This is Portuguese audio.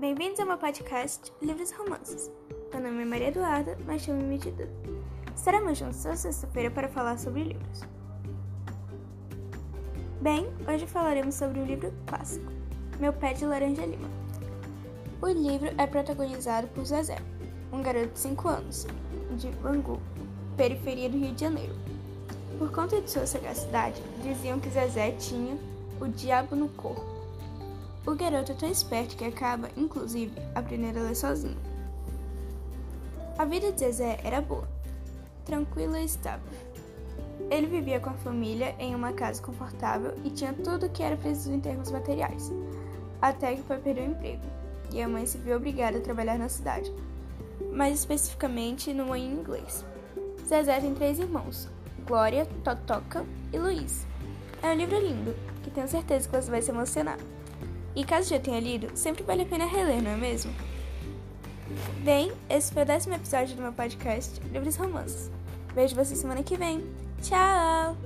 Bem-vindos ao meu podcast Livros e Romances. Meu nome é Maria Eduarda, mas chame-me de Duda. Estaremos juntos toda sexta-feira para falar sobre livros. Bem, hoje falaremos sobre um livro clássico, Meu Pé de Laranja Lima. O livro é protagonizado por Zezé, um garoto de 5 anos, de Bangu, periferia do Rio de Janeiro. Por conta de sua sagacidade, diziam que Zezé tinha o diabo no corpo o garoto é tão esperto que acaba, inclusive, aprendendo a ler sozinho. A vida de Zezé era boa, tranquila e estável. Ele vivia com a família em uma casa confortável e tinha tudo o que era preciso em termos materiais, até que foi perder o emprego, e a mãe se viu obrigada a trabalhar na cidade, mais especificamente no moinho inglês. Zezé tem três irmãos, Glória, Totoca e Luiz. É um livro lindo, que tenho certeza que você vai se emocionar. E caso já tenha lido, sempre vale a pena reler, não é mesmo? Bem, esse foi o décimo episódio do meu podcast Livros Romances. Vejo vocês semana que vem. Tchau!